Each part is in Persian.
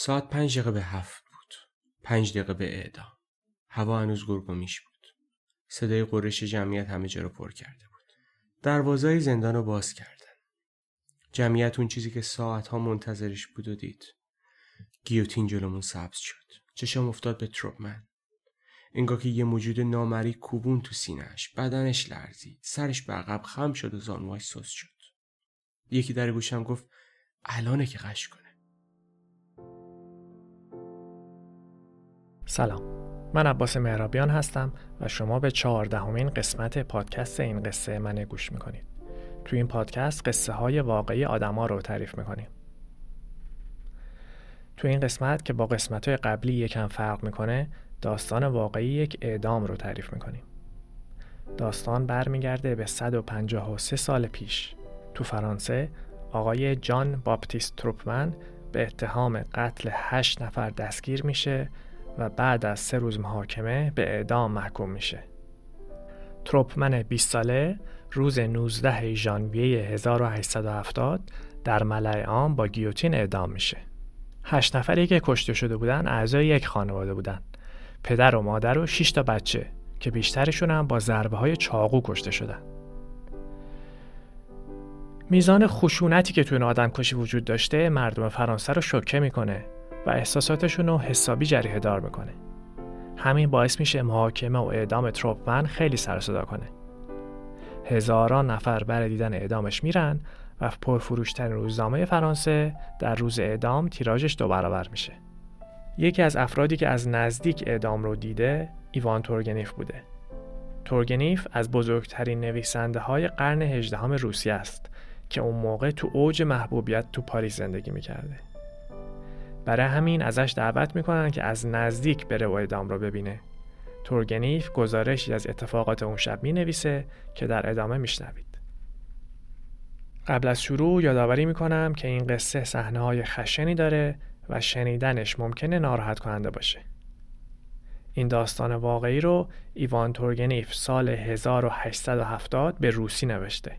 ساعت پنج دقیقه به هفت بود. پنج دقیقه به اعدام. هوا هنوز گرگومیش بود. صدای قرش جمعیت همه جا رو پر کرده بود. دروازه زندان رو باز کردن. جمعیت اون چیزی که ساعتها منتظرش بود و دید. گیوتین جلومون سبز شد. چشم افتاد به تروپمن. انگار که یه موجود نامری کوبون تو سینهش بدنش لرزید سرش به عقب خم شد و زانواش سوس شد یکی در گوشم گفت الانه که قش کنه سلام من عباس مهرابیان هستم و شما به چهاردهمین قسمت پادکست این قصه من گوش می‌کنید تو این پادکست قصه های واقعی آدما رو تعریف می‌کنیم تو این قسمت که با قسمت های قبلی یکم فرق می‌کنه داستان واقعی یک اعدام رو تعریف می‌کنیم. داستان برمیگرده به 153 سال پیش. تو فرانسه آقای جان باپتیست تروپمن به اتهام قتل 8 نفر دستگیر میشه و بعد از سه روز محاکمه به اعدام محکوم میشه. تروپمن 20 ساله روز 19 ژانویه 1870 در ملع عام با گیوتین اعدام میشه. هشت نفری که کشته شده بودن اعضای یک خانواده بودن. پدر و مادر و 6 تا بچه که بیشترشون هم با ضربه های چاقو کشته شدن. میزان خشونتی که تو این آدم کشی وجود داشته مردم فرانسه رو شوکه می‌کنه و احساساتشون رو حسابی جریه دار می‌کنه. همین باعث میشه محاکمه و اعدام تروپمن خیلی سر صدا کنه. هزاران نفر برای دیدن اعدامش میرن و پرفروشترین روزنامه فرانسه در روز اعدام تیراژش دو برابر میشه. یکی از افرادی که از نزدیک اعدام رو دیده ایوان تورگنیف بوده. تورگنیف از بزرگترین نویسنده های قرن هجدهم روسیه است که اون موقع تو اوج محبوبیت تو پاریس زندگی می‌کرده. برای همین ازش دعوت می‌کنن که از نزدیک بره و اعدام رو ببینه. تورگنیف گزارشی از اتفاقات اون شب می نویسه که در ادامه میشنوید. قبل از شروع یادآوری می‌کنم که این قصه صحنه های خشنی داره و شنیدنش ممکنه ناراحت کننده باشه. این داستان واقعی رو ایوان تورگنیف سال 1870 به روسی نوشته.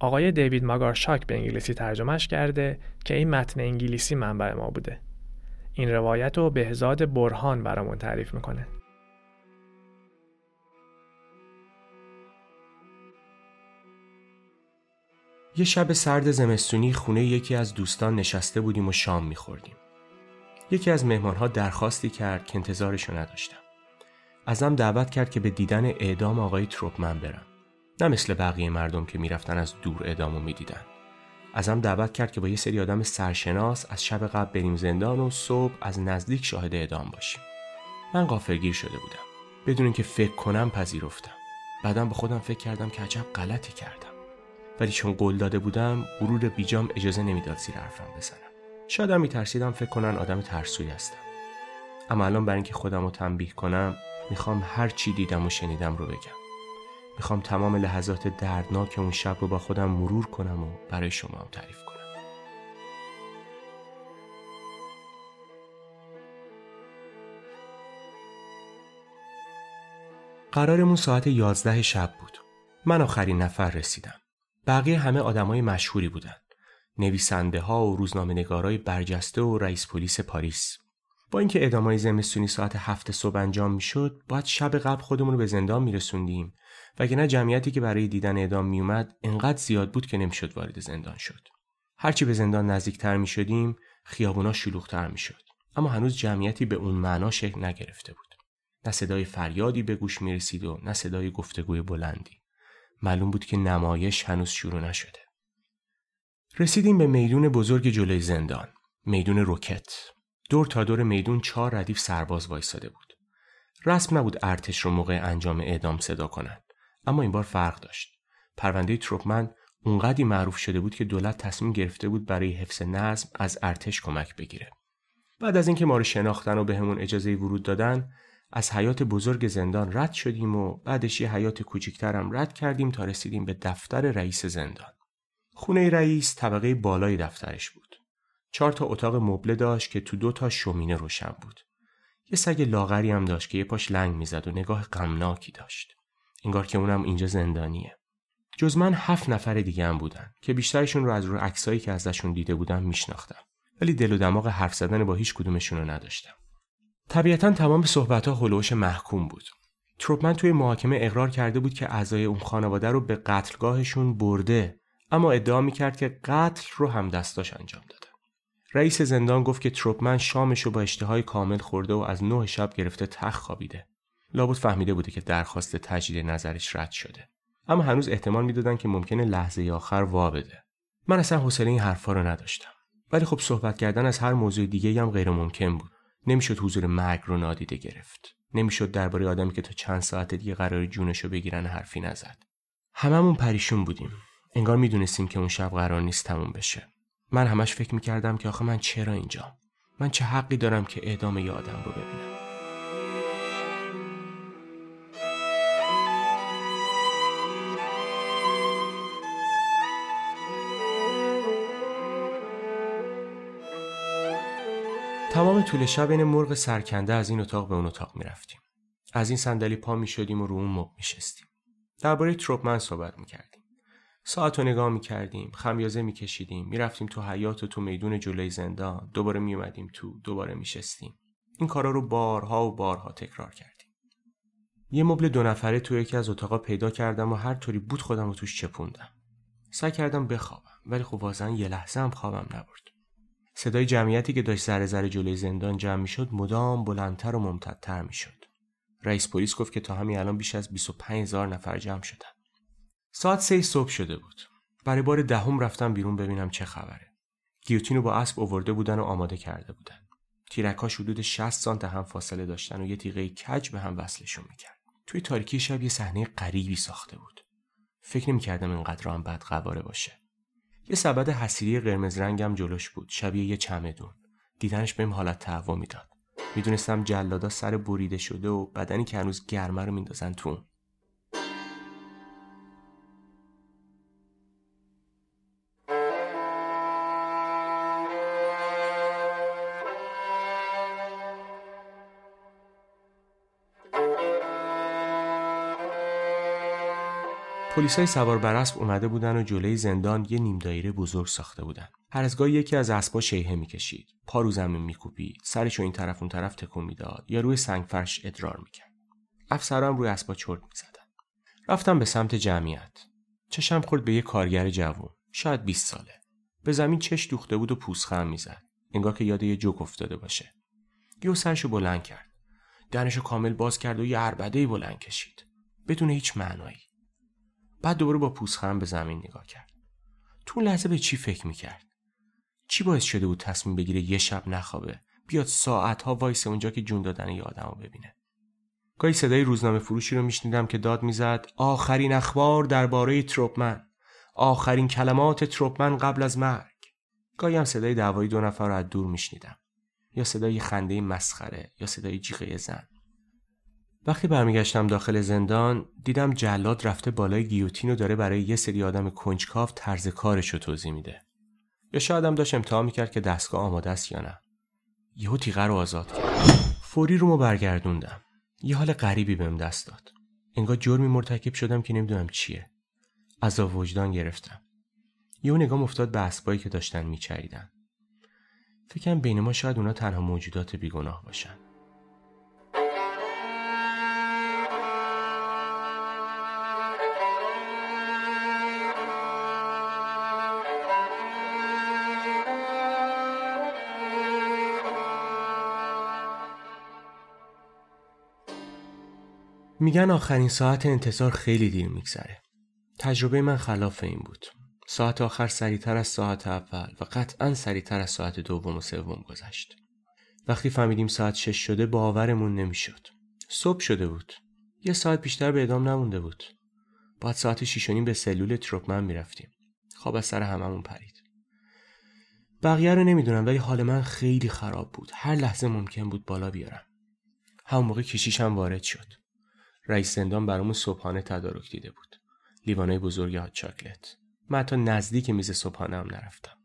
آقای دیوید ماگارشاک به انگلیسی ترجمهش کرده که این متن انگلیسی منبع ما بوده. این روایت رو بهزاد برهان برامون تعریف می‌کنه. یه شب سرد زمستونی خونه یکی از دوستان نشسته بودیم و شام میخوردیم. یکی از مهمانها درخواستی کرد که انتظارشو نداشتم. ازم دعوت کرد که به دیدن اعدام آقای تروپمن برم. نه مثل بقیه مردم که می‌رفتن از دور اعدامو می‌دیدن. ازم دعوت کرد که با یه سری آدم سرشناس از شب قبل بریم زندان و صبح از نزدیک شاهد اعدام باشیم. من غافلگیر شده بودم. بدون اینکه فکر کنم پذیرفتم. بعدم به خودم فکر کردم که عجب غلطی کردم. ولی چون قول داده بودم غرور بیجام اجازه نمی‌داد زیر حرفم بزنم شاید میترسیدم فکر کنن آدم ترسوی هستم اما الان برای اینکه خودم رو تنبیه کنم می‌خوام هر چی دیدم و شنیدم رو بگم می‌خوام تمام لحظات دردناک اون شب رو با خودم مرور کنم و برای شما هم تعریف کنم قرارمون ساعت یازده شب بود من آخرین نفر رسیدم بقیه همه آدمای مشهوری بودن. نویسنده ها و روزنامه نگارای برجسته و رئیس پلیس پاریس. با اینکه ادامای زمستونی ساعت هفت صبح انجام می‌شد، باید شب قبل خودمون رو به زندان میرسوندیم نه جمعیتی که برای دیدن اعدام میومد انقدر زیاد بود که نمی‌شد وارد زندان شد. هرچی به زندان نزدیکتر می شدیم، خیابونا شلوغتر می شد. اما هنوز جمعیتی به اون معنا شکل نگرفته بود. نه صدای فریادی به گوش می رسید و نه صدای گفتگوی بلندی. معلوم بود که نمایش هنوز شروع نشده. رسیدیم به میدون بزرگ جلوی زندان. میدون روکت. دور تا دور میدون چهار ردیف سرباز وایساده بود. رسم نبود ارتش رو موقع انجام اعدام صدا کنند. اما این بار فرق داشت. پرونده تروپمن اونقدی معروف شده بود که دولت تصمیم گرفته بود برای حفظ نظم از ارتش کمک بگیره. بعد از اینکه ما رو شناختن و بهمون به اجازه ورود دادن از حیات بزرگ زندان رد شدیم و بعدش یه حیات کوچیکترم رد کردیم تا رسیدیم به دفتر رئیس زندان. خونه رئیس طبقه بالای دفترش بود. چهار تا اتاق مبله داشت که تو دو تا شومینه روشن بود. یه سگ لاغری هم داشت که یه پاش لنگ می‌زد و نگاه غمناکی داشت. انگار که اونم اینجا زندانیه. جز من هفت نفر دیگه هم بودن که بیشترشون رو از رو عکسایی که ازشون دیده بودم میشناختم. ولی دل و دماغ حرف زدن با هیچ کدومشون رو نداشتم. طبیعتا تمام صحبتها هلوش محکوم بود. تروپمن توی محاکمه اقرار کرده بود که اعضای اون خانواده رو به قتلگاهشون برده اما ادعا می‌کرد که قتل رو هم دستاش انجام داده. رئیس زندان گفت که تروپمن شامش رو با اشتهای کامل خورده و از نه شب گرفته تخ خوابیده. لابد فهمیده بوده که درخواست تجدید نظرش رد شده. اما هنوز احتمال می‌دادن که ممکنه لحظه آخر وا بده. من اصلا حوصله این حرفا رو نداشتم. ولی خب صحبت کردن از هر موضوع دیگه هم غیر ممکن بود. نمی‌شد حضور مرگ رو نادیده گرفت. نمی‌شد درباره آدمی که تا چند ساعت دیگه قرار جونشو بگیرن حرفی نزد. هممون پریشون بودیم. انگار می‌دونستیم که اون شب قرار نیست تموم بشه. من همش فکر می‌کردم که آخه من چرا اینجام؟ من چه حقی دارم که اعدام یه آدم رو ببینم؟ تمام طول شب این مرغ سرکنده از این اتاق به اون اتاق می‌رفتیم. از این صندلی پا می شدیم و رو اون مق می شستیم. درباره تروپمن صحبت می کردیم. ساعت رو نگاه می کردیم. خمیازه می کشیدیم. می رفتیم تو حیات و تو میدون جلوی زندان. دوباره می اومدیم تو. دوباره می شستیم. این کارا رو بارها و بارها تکرار کردیم. یه مبل دو نفره تو یکی از اتاقا پیدا کردم و هر طوری بود خودم رو توش چپوندم. سعی کردم بخوابم ولی خب واقعا یه لحظه هم خوابم نبرد. صدای جمعیتی که داشت ذره ذره جلوی زندان جمع می‌شد مدام بلندتر و ممتدتر می‌شد. رئیس پلیس گفت که تا همین الان بیش از 25 هزار نفر جمع شدن. ساعت سه صبح شده بود. برای بار دهم رفتم بیرون ببینم چه خبره. گیوتین رو با اسب آورده بودن و آماده کرده بودن. تیرکاش حدود 60 سانت هم فاصله داشتن و یه تیغه کج به هم وصلشون می‌کرد. توی تاریکی شب یه صحنه غریبی ساخته بود. فکر نمی‌کردم اینقدر هم بد قواره باشه. یه سبد حسیری قرمز رنگم جلوش بود شبیه یه چمدون. دیدنش بهم حالت تهوع می‌داد. می‌دونستم جلادا سر بریده شده و بدنی که هنوز گرمه رو میندازن تو پلیسای سوار بر اسب اومده بودن و جلوی زندان یه نیم دایره بزرگ ساخته بودن. هر از گاهی یکی از اسبا شیهه می‌کشید، پا رو زمین میکوبید، سرشو این طرف اون طرف تکون می‌داد یا روی سنگ فرش ادرار می‌کرد. افسرا هم روی اسبا چرت می‌زدن. رفتم به سمت جمعیت. چشم خورد به یه کارگر جوون، شاید 20 ساله. به زمین چش دوخته بود و پوزخم می‌زد. انگار که یاد یه جوک افتاده باشه. یهو سرشو بلند کرد. دهنشو کامل باز کرد و یه عربده بلند کشید. بدون هیچ معنایی. بعد دوباره با پوزخند به زمین نگاه کرد. تو لحظه به چی فکر می‌کرد؟ چی باعث شده بود تصمیم بگیره یه شب نخوابه؟ بیاد ساعتها وایسه اونجا که جون دادن یه آدم رو ببینه. گاهی صدای روزنامه فروشی رو میشنیدم که داد می‌زد آخرین اخبار درباره تروپمن آخرین کلمات تروپمن قبل از مرگ گاهی هم صدای دعوایی دو نفر رو از دور میشنیدم یا صدای خنده مسخره یا صدای جیغه زن وقتی برمیگشتم داخل زندان دیدم جلاد رفته بالای گیوتین و داره برای یه سری آدم کنجکاو طرز کارش رو توضیح میده. یا شاید هم داشت امتحان می‌کرد که دستگاه آماده است یا نه. یهو تیغه رو آزاد کرد. فوری رومو برگردوندم. یه حال غریبی بهم دست داد. انگار جرمی مرتکب شدم که نمی‌دونم چیه. عذاب وجدان گرفتم. یهو نگام افتاد به اسبایی که داشتن میچریدن. فکرم بین ما شاید اونا تنها موجودات بیگناه باشن. میگن آخرین ساعت انتظار خیلی دیر میگذره. تجربه من خلاف این بود. ساعت آخر سریعتر از ساعت اول و قطعا سریعتر از ساعت دوم و سوم گذشت. وقتی فهمیدیم ساعت شش شده باورمون نمی‌شد. صبح شده بود. یه ساعت بیشتر به ادام نمونده بود. بعد ساعت شیش به سلول تروپمن می‌رفتیم. خواب از سر هممون پرید. بقیه رو نمی‌دونم ولی حال من خیلی خراب بود. هر لحظه ممکن بود بالا بیارم. همون موقع کشیشم وارد شد. رئیس زندان برامون صبحانه تدارک دیده بود. لیوانای بزرگ هات چاکلت. من حتی نزدیک میز صبحانه هم نرفتم.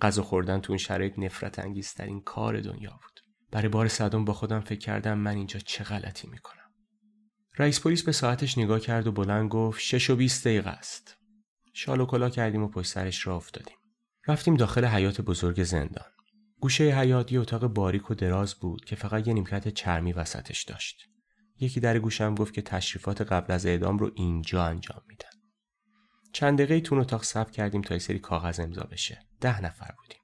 غذا خوردن تو اون شرایط نفرت انگیزترین کار دنیا بود. برای بار صدم با خودم فکر کردم من اینجا چه غلطی می‌کنم. رئیس پلیس به ساعتش نگاه کرد و بلند گفت شش و بیست دقیقه است. شال و کلا کردیم و پشت سرش را افتادیم. رفتیم داخل حیات بزرگ زندان. گوشه حیات یه اتاق باریک و دراز بود که فقط یه نیمکت چرمی وسطش داشت. یکی در گوشم گفت که تشریفات قبل از اعدام رو اینجا انجام میدن. چند دقیقه تون اتاق ثبت کردیم تا یه سری کاغذ امضا بشه. ده نفر بودیم.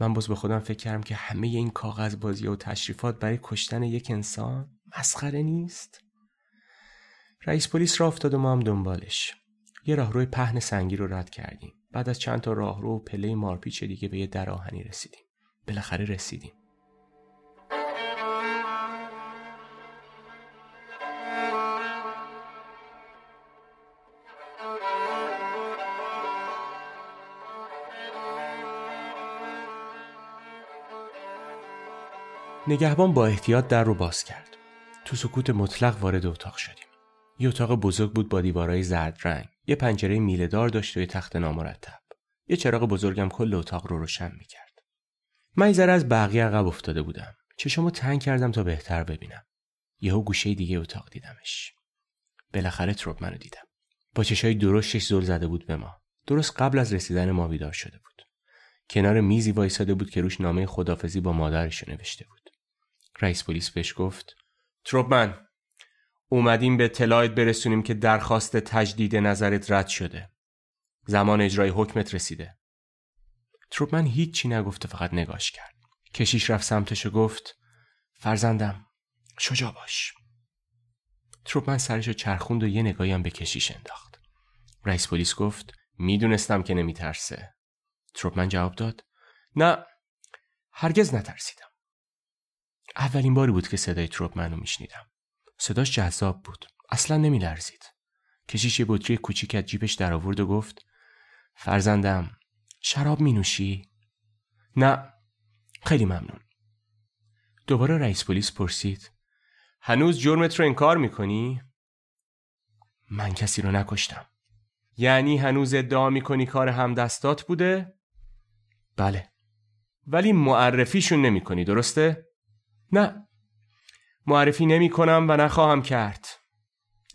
من باز به خودم فکر کردم که همه این کاغذ بازی و تشریفات برای کشتن یک انسان مسخره نیست. رئیس پلیس را افتاد و ما هم دنبالش. یه راهروی پهن سنگی رو رد کردیم. بعد از چند تا راهرو و پله مارپیچ دیگه به یه در آهنی رسیدیم. بالاخره رسیدیم. نگهبان با احتیاط در رو باز کرد. تو سکوت مطلق وارد اتاق شدیم. یه اتاق بزرگ بود با دیوارهای زرد رنگ. یه پنجره میله دار داشت و یه تخت نامرتب. یه چراغ بزرگم کل اتاق رو روشن می‌کرد. من ذره از بقیه عقب افتاده بودم. چشمو تنگ کردم تا بهتر ببینم. یهو گوشه دیگه اتاق دیدمش. بالاخره تروپ منو دیدم. با چشای درشتش زل زده بود به ما. درست قبل از رسیدن ما بیدار شده بود. کنار میزی وایساده بود که روش نامه خدافزی با مادرش نوشته بود. رئیس پلیس بهش گفت تروپمن اومدیم به اطلاعت برسونیم که درخواست تجدید نظرت رد شده. زمان اجرای حکمت رسیده. تروپمن هیچی نگفته فقط نگاش کرد. کشیش رفت سمتش و گفت فرزندم شجاع باش. تروپمن سرشو چرخوند و یه نگاهی هم به کشیش انداخت. رئیس پلیس گفت می‌دونستم که نمیترسه. تروپمن جواب داد نه هرگز نترسیدم. اولین باری بود که صدای تروپمن رو میشنیدم. صداش جذاب بود. اصلا نمیلرزید. کشیش یه بطری کوچیک از جیبش در آورد و گفت فرزندم شراب می نوشی؟ نه خیلی ممنون. دوباره رئیس پلیس پرسید هنوز جرمت رو انکار می‌کنی؟ من کسی رو نکشتم. یعنی هنوز ادعا می‌کنی کار همدستات بوده؟ بله. ولی معرفیشون نمی‌کنی درسته؟ نه. معرفی نمی کنم و نخواهم کرد.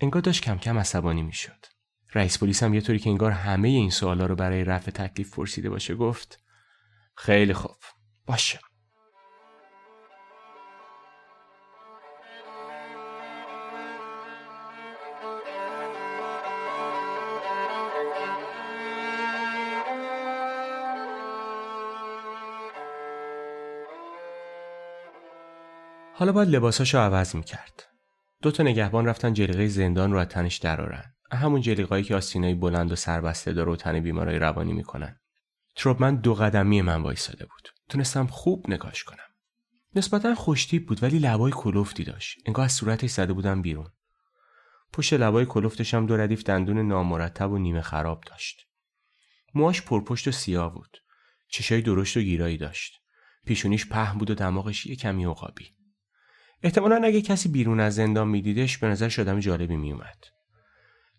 انگار داشت کم کم عصبانی می‌شد. رئیس پلیس هم یه طوری که انگار همه این سوالا رو برای رفع تکلیف پرسیده باشه گفت خیلی خوب باشه حالا باید لباساشو عوض می‌کرد. دو تا نگهبان رفتن جلیقه زندان رو از تنش درارن. همون جلیقه‌ای که آستینای بلند و سربسته داره و تن بیمارای روانی می‌کنن. تروپمن دو قدمی من وایساده بود. تونستم خوب نگاش کنم. نسبتا خوشتیب بود ولی لبای کلوفتی داشت. انگار از صورتش زده بودم بیرون. پشت لبای کلوفتش هم دو ردیف دندون نامرتب و نیمه خراب داشت. موهاش پرپشت و سیاه بود. چشای درشت و گیرایی داشت. پیشونیش پهن بود و دماغش یه کمی عقابی. احتمالا اگه کسی بیرون از زندان میدیدش به نظر آدم جالبی میومد.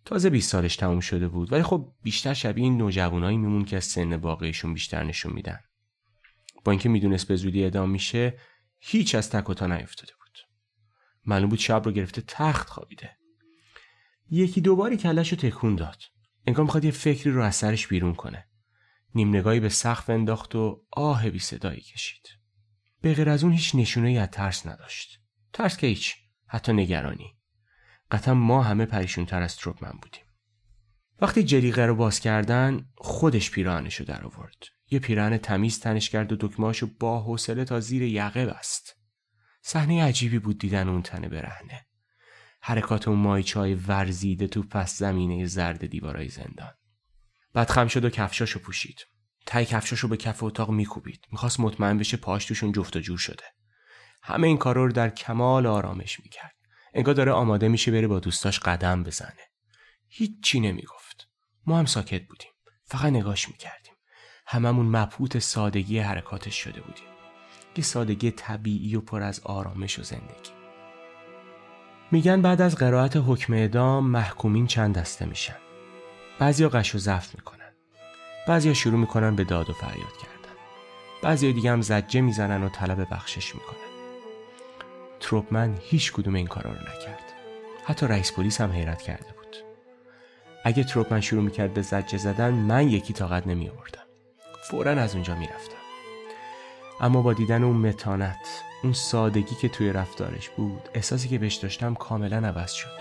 تازه 20 سالش تموم شده بود ولی خب بیشتر شبیه این نوجوانایی میمون که از سن واقعیشون بیشتر نشون میدن. با اینکه می‌دونست به زودی اعدام میشه هیچ از تک و تا نیفتاده بود. معلوم بود شب رو گرفته تخت خوابیده. یکی دوباری کلش رو تکون داد. انگار می‌خواد یه فکری رو از سرش بیرون کنه. نیم نگاهی به سقف انداخت و آه بی صدایی کشید. به غیر از اون هیچ نشونه از ترس نداشت. ترس که هیچ حتی نگرانی. قطعا ما همه پریشون تر از تروپمن بودیم. وقتی جلیقه رو باز کردن خودش پیراهنش رو در آورد. یه پیراهن تمیز تنش کرد و دکمهاشو با حوصله تا زیر یقه بست. صحنه عجیبی بود دیدن اون تنه برهنه. حرکات اون مایچای ورزیده تو پس زمینه زرد دیوارای زندان. بعد خم شد و کفشاشو پوشید. تای کفشاشو به کف اتاق میکوبید. می‌خواست مطمئن بشه پاش توشون جفت و جور شده. همه این کارا رو در کمال آرامش می‌کرد. انگار داره آماده میشه بره با دوستاش قدم بزنه. هیچی نمی‌گفت. ما هم ساکت بودیم. فقط نگاش می‌کردیم. هممون مبهوت سادگی حرکاتش شده بودیم. یه سادگی طبیعی و پر از آرامش و زندگی. میگن بعد از قرائت حکم اعدام محکومین چند دسته میشن. بعضیا قش و زفت می‌کنن. بعضیا شروع می‌کنن به داد و فریاد کردن. بعضیا دیگه هم زجه می‌زنن و طلب بخشش می‌کنن. تروپمن هیچ کدوم این کارا رو نکرد. حتی رئیس پلیس هم حیرت کرده بود. اگه تروپمن شروع می‌کرد به زجه زدن من یکی طاقت نمی آوردم فورا از اونجا می‌رفتم. اما با دیدن اون متانت اون سادگی که توی رفتارش بود احساسی که بهش داشتم کاملا عوض شد.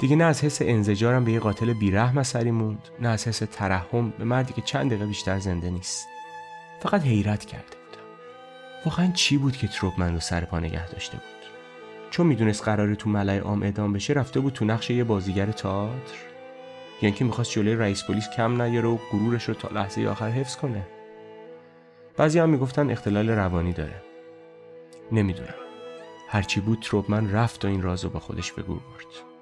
دیگه نه از حس انزجارم به یه قاتل بیرحم اثری موند نه از حس ترحم به مردی که چند دقیقه بیشتر زنده نیست. فقط حیرت کرده واقعا چی بود که من رو سر پا نگه داشته بود؟ چون می‌دونست قراره تو ملای عام اعدام بشه رفته بود تو نقش یه بازیگر تئاتر. یعنی که می‌خواست جلوی رئیس پلیس کم نیاره و غرورش رو تا لحظه آخر حفظ کنه. بعضی هم می‌گفتن اختلال روانی داره. نمی‌دونم. هرچی بود تروبمن رفت و این راز رو با خودش به گور برد.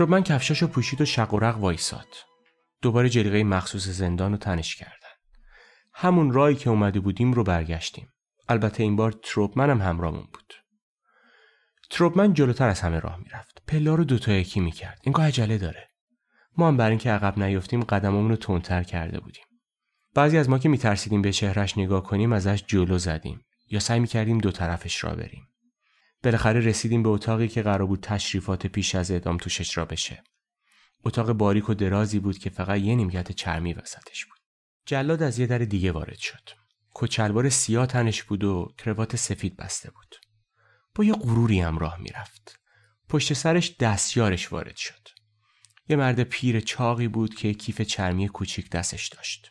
تروبمن کفشاشو پوشید و شق و رق وایساد. دوباره جلیقه مخصوص زندان رو تنش کردن. همون رایی که اومده بودیم رو برگشتیم. البته این بار تروبمن هم همراهمون بود. تروبمن جلوتر از همه راه می‌رفت. پلا رو دوتا یکی می‌کرد. اینگاه عجله داره. ما هم برای اینکه عقب نیفتیم قدممون رو تندتر کرده بودیم. بعضی از ما که میترسیدیم به چهرش نگاه کنیم ازش جلو زدیم. یا سعی می‌کردیم دو طرفش را بریم. بالاخره رسیدیم به اتاقی که قرار بود تشریفات پیش از اعدام توش اجرا بشه. اتاق باریک و درازی بود که فقط یه نیمکت چرمی وسطش بود. جلاد از یه در دیگه وارد شد. کچلوار سیاه تنش بود و کروات سفید بسته بود. با یه غروری هم راه می‌رفت. پشت سرش دستیارش وارد شد. یه مرد پیر چاقی بود که کیف چرمی کوچیک دستش داشت.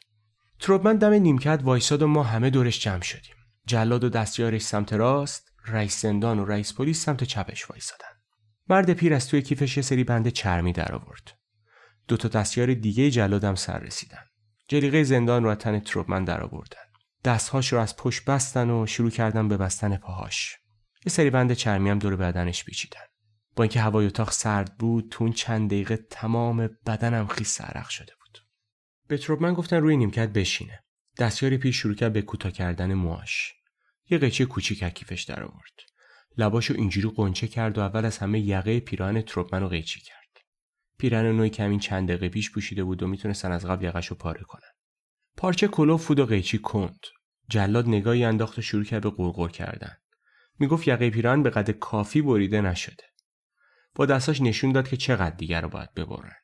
تروبمن دم نیمکت وایساد و ما همه دورش جمع شدیم. جلاد و دستیارش سمت راست رئیس زندان و رئیس پلیس سمت چپش وایسادن. مرد پیر از توی کیفش یه سری بند چرمی در آورد. دو تا دستیار دیگه جلادم سر رسیدن. جلیقه زندان رو از تن تروبمن در آوردن. دستهاش رو از پشت بستن و شروع کردن به بستن پاهاش. یه سری بند چرمی هم دور بدنش پیچیدن. با اینکه هوای اتاق سرد بود تو چند دقیقه تمام بدنم خیس عرق شده بود. به تروبمن گفتن روی نیمکت بشینه. دستیاری پیش شروع کرد به کوتاه کردن موهاش. یه قیچی کوچیک کیفش در آورد لباشو اینجوری قنچه کرد و اول از همه یقه پیراهن تروپمن رو قیچی کرد. پیراهن نوعی که همین چند دقیقه پیش پوشیده بود و می‌تونستن از قبل یقهشو پاره کنن پارچه کلوف بود و قیچی کند. جلاد نگاهی انداخت و شروع کرد به قرقر کردن. می‌گفت یقه پیراهن به قد کافی بریده نشده. با دستاش نشون داد که چقدر دیگر رو باید ببرن.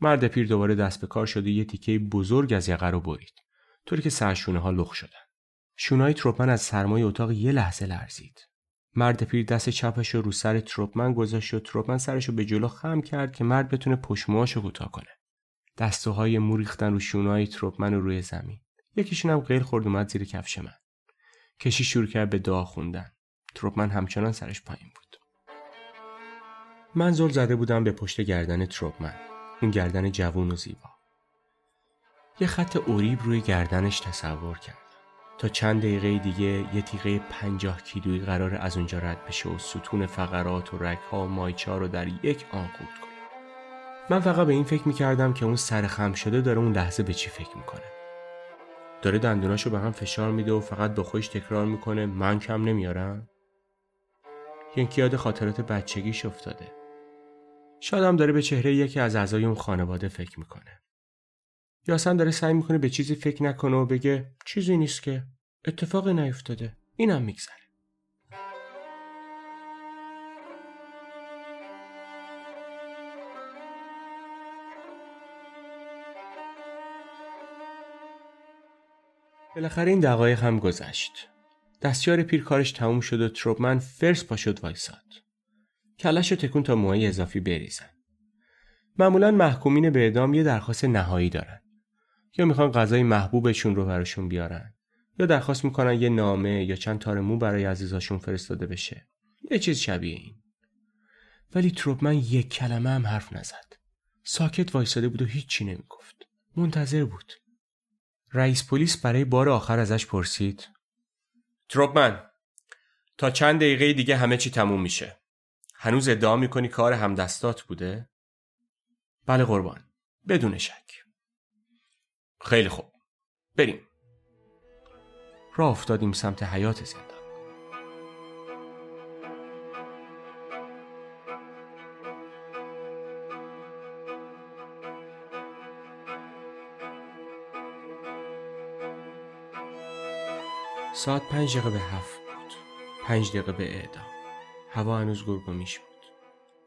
مرد پیر دوباره دست به کار شده یه تیکه بزرگ از یقه رو برید. طوری که سرشونه ها لخ شدن. شونای تروپمن از سرمای اتاق یه لحظه لرزید. مرد پیر دست چپش رو رو سر تروپمن گذاشت و تروپمن سرش رو به جلو خم کرد که مرد بتونه پشموهاش رو کوتاه کنه. دستوهای مو ریختن رو شونای تروپمن رو روی زمین. یکیشون هم غیر خورد اومد زیر کفش من. کشی شروع کرد به دعا خوندن. تروپمن همچنان سرش پایین بود. من زل زده بودم به پشت گردن تروپمن. اون گردن جوون و زیبا. یه خط اوریب روی گردنش تصور کرد. تا چند دقیقه دیگه یه تیغه پنجاه کیلویی قرار از اونجا رد بشه و ستون فقرات و رگها و مایچا رو در یک آن خورد کنه. من فقط به این فکر می‌کردم که اون سر خم شده داره اون لحظه به چی فکر می‌کنه. داره دندوناشو به هم فشار میده و فقط به خودش تکرار می‌کنه من کم نمیارم؟ یعنی یاد خاطرات بچگیش افتاده. شاید هم داره به چهره یکی از اعضای اون خانواده فکر می‌کنه. یا اصلا داره سعی می‌کنه به چیزی فکر نکنه و بگه چیزی نیست که اتفاقی نیفتاده. اینم میگذره. بالاخره این دقایق هم گذشت. دستیار پیر کارش تموم شد و تروبمن فرس پا شد وایساد. کلش تکون تا موهای اضافی بریزن. معمولا محکومین به اعدام یه درخواست نهایی دارن. یا می‌خوان غذای محبوبشون رو براشون بیارن. یا درخواست می‌کنن یه نامه یا چند تار مو برای عزیزاشون فرستاده بشه. یه چیز شبیه این. ولی تروپمن یک کلمه هم حرف نزد. ساکت وایساده بود و هیچی نمی‌گفت. منتظر بود. رئیس پلیس برای بار آخر ازش پرسید. تروپمن تا چند دقیقه دیگه همه چی تموم میشه. هنوز ادعا می‌کنی کار همدستات بوده؟ بله قربان. بدون شک. خیلی خوب. بریم. راه افتادیم سمت حیات زندان. ساعت پنج دقیقه به هفت بود. پنج دقیقه به اعدام هوا هنوز گرگومیش بود.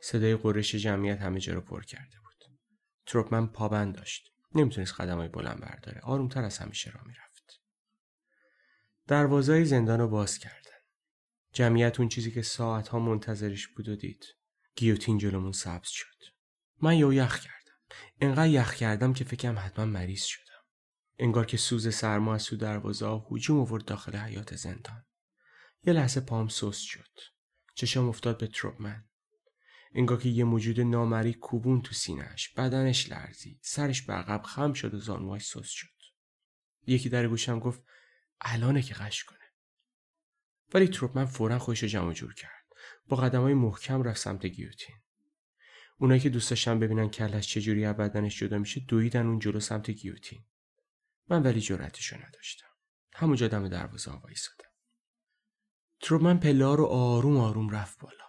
صدای قرش جمعیت همه جا رو پر کرده بود. تروپمن پابند داشت. نمی‌تونست های بلند برداره. آرومتر از همیشه را می‌رفت. دروازه زندان رو باز کردن. جمعیت اون چیزی که ساعتها منتظرش بود و دید. گیوتین جلومون سبز شد. من یو یخ کردم. انقدر یخ کردم که فکرم حتما مریض شدم. انگار که سوز سرما از تو دروازه هجوم آورد داخل حیات زندان. یه لحظه پام سست شد. چشم افتاد به تروپمن انگار که یه موجود نامری کوبون تو سینهش بدنش لرزید. سرش به عقب خم شد و زانواش سست شد. یکی در گوشم گفت الانه که قش کنه. ولی تروپمن فورا خودش رو جمع جور کرد. با های محکم رفت سمت گیوتین. اونایی که دوست داشتن ببینن کلش چجوری از بدنش جدا میشه دویدن اون جلو سمت گیوتین. من ولی جرأتشو نداشتم. همونجا دم دروازه وایسادم تروپمن پله رو آروم آروم رفت بالا.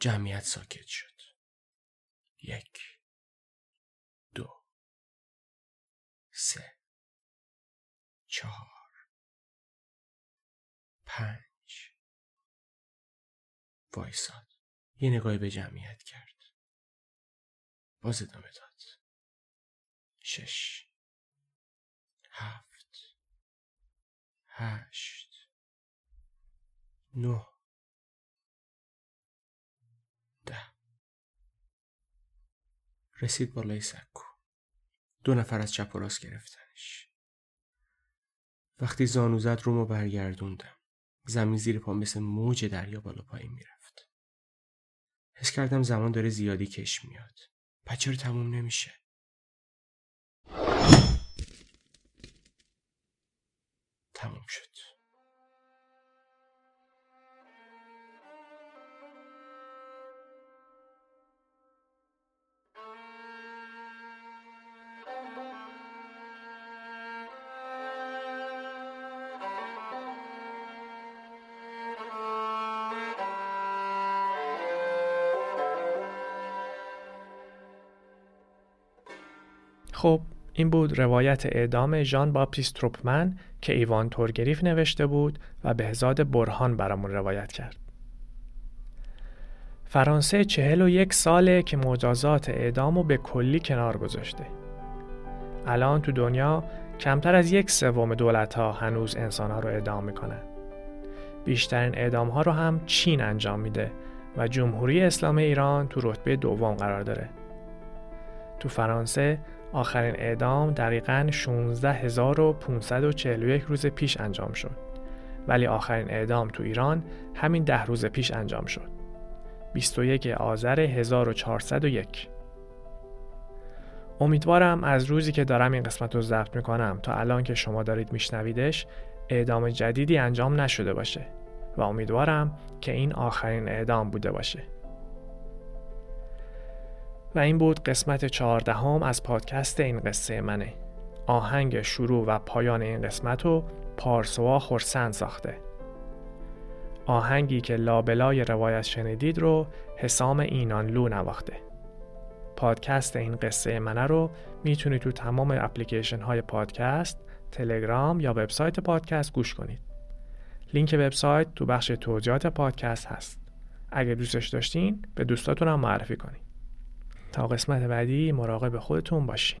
جمعیت ساکت شد. یک دو سه چهار پنج. وایساد. یه نگاهی به جمعیت کرد. باز ادامه داد. شش هفت هشت نه ده رسید بالای سکو. دو نفر از چپ و راست گرفتنش. وقتی زانو زد رومو برگردوندم. زمین زیر پا مثل موج دریا بالا پایین می‌رفت. حس کردم زمان داره زیادی کش میاد. بچه رو تموم نمیشه؟ تموم شد. خب این بود روایت اعدام ژان باپتیست تروپمن که ایوان تورگریف نوشته بود و بهزاد برهان برامون روایت کرد. فرانسه چهل و یک ساله که مجازات اعدام رو به کلی کنار گذاشته. الان تو دنیا کمتر از یک سوم دولت ها هنوز انسان ها رو اعدام می‌کنن. بیشترین اعدام ها رو هم چین انجام میده و جمهوری اسلام ایران تو رتبه دوم قرار داره. تو فرانسه آخرین اعدام دقیقا 16541 روز پیش انجام شد. ولی آخرین اعدام تو ایران همین ده روز پیش انجام شد. 21 آذر 1401 امیدوارم از روزی که دارم این قسمت رو ضبط می‌کنم تا الان که شما دارید میشنویدش اعدام جدیدی انجام نشده باشه و امیدوارم که این آخرین اعدام بوده باشه. و این بود قسمت چهاردهم از پادکست این قصه منه. آهنگ شروع و پایان این قسمت رو پارسوا خورسند ساخته. آهنگی که لابلای روایت شنیدید رو حسام اینانلو نواخته. پادکست این قصه منه رو می‌تونید تو تمام اپلیکیشن های پادکست تلگرام یا وبسایت پادکست گوش کنید. لینک وبسایت تو بخش توضیحات پادکست هست. اگه دوستش داشتین به دوستاتون هم معرفی کنید. تا قسمت بعدی مراقب خودتون باشین.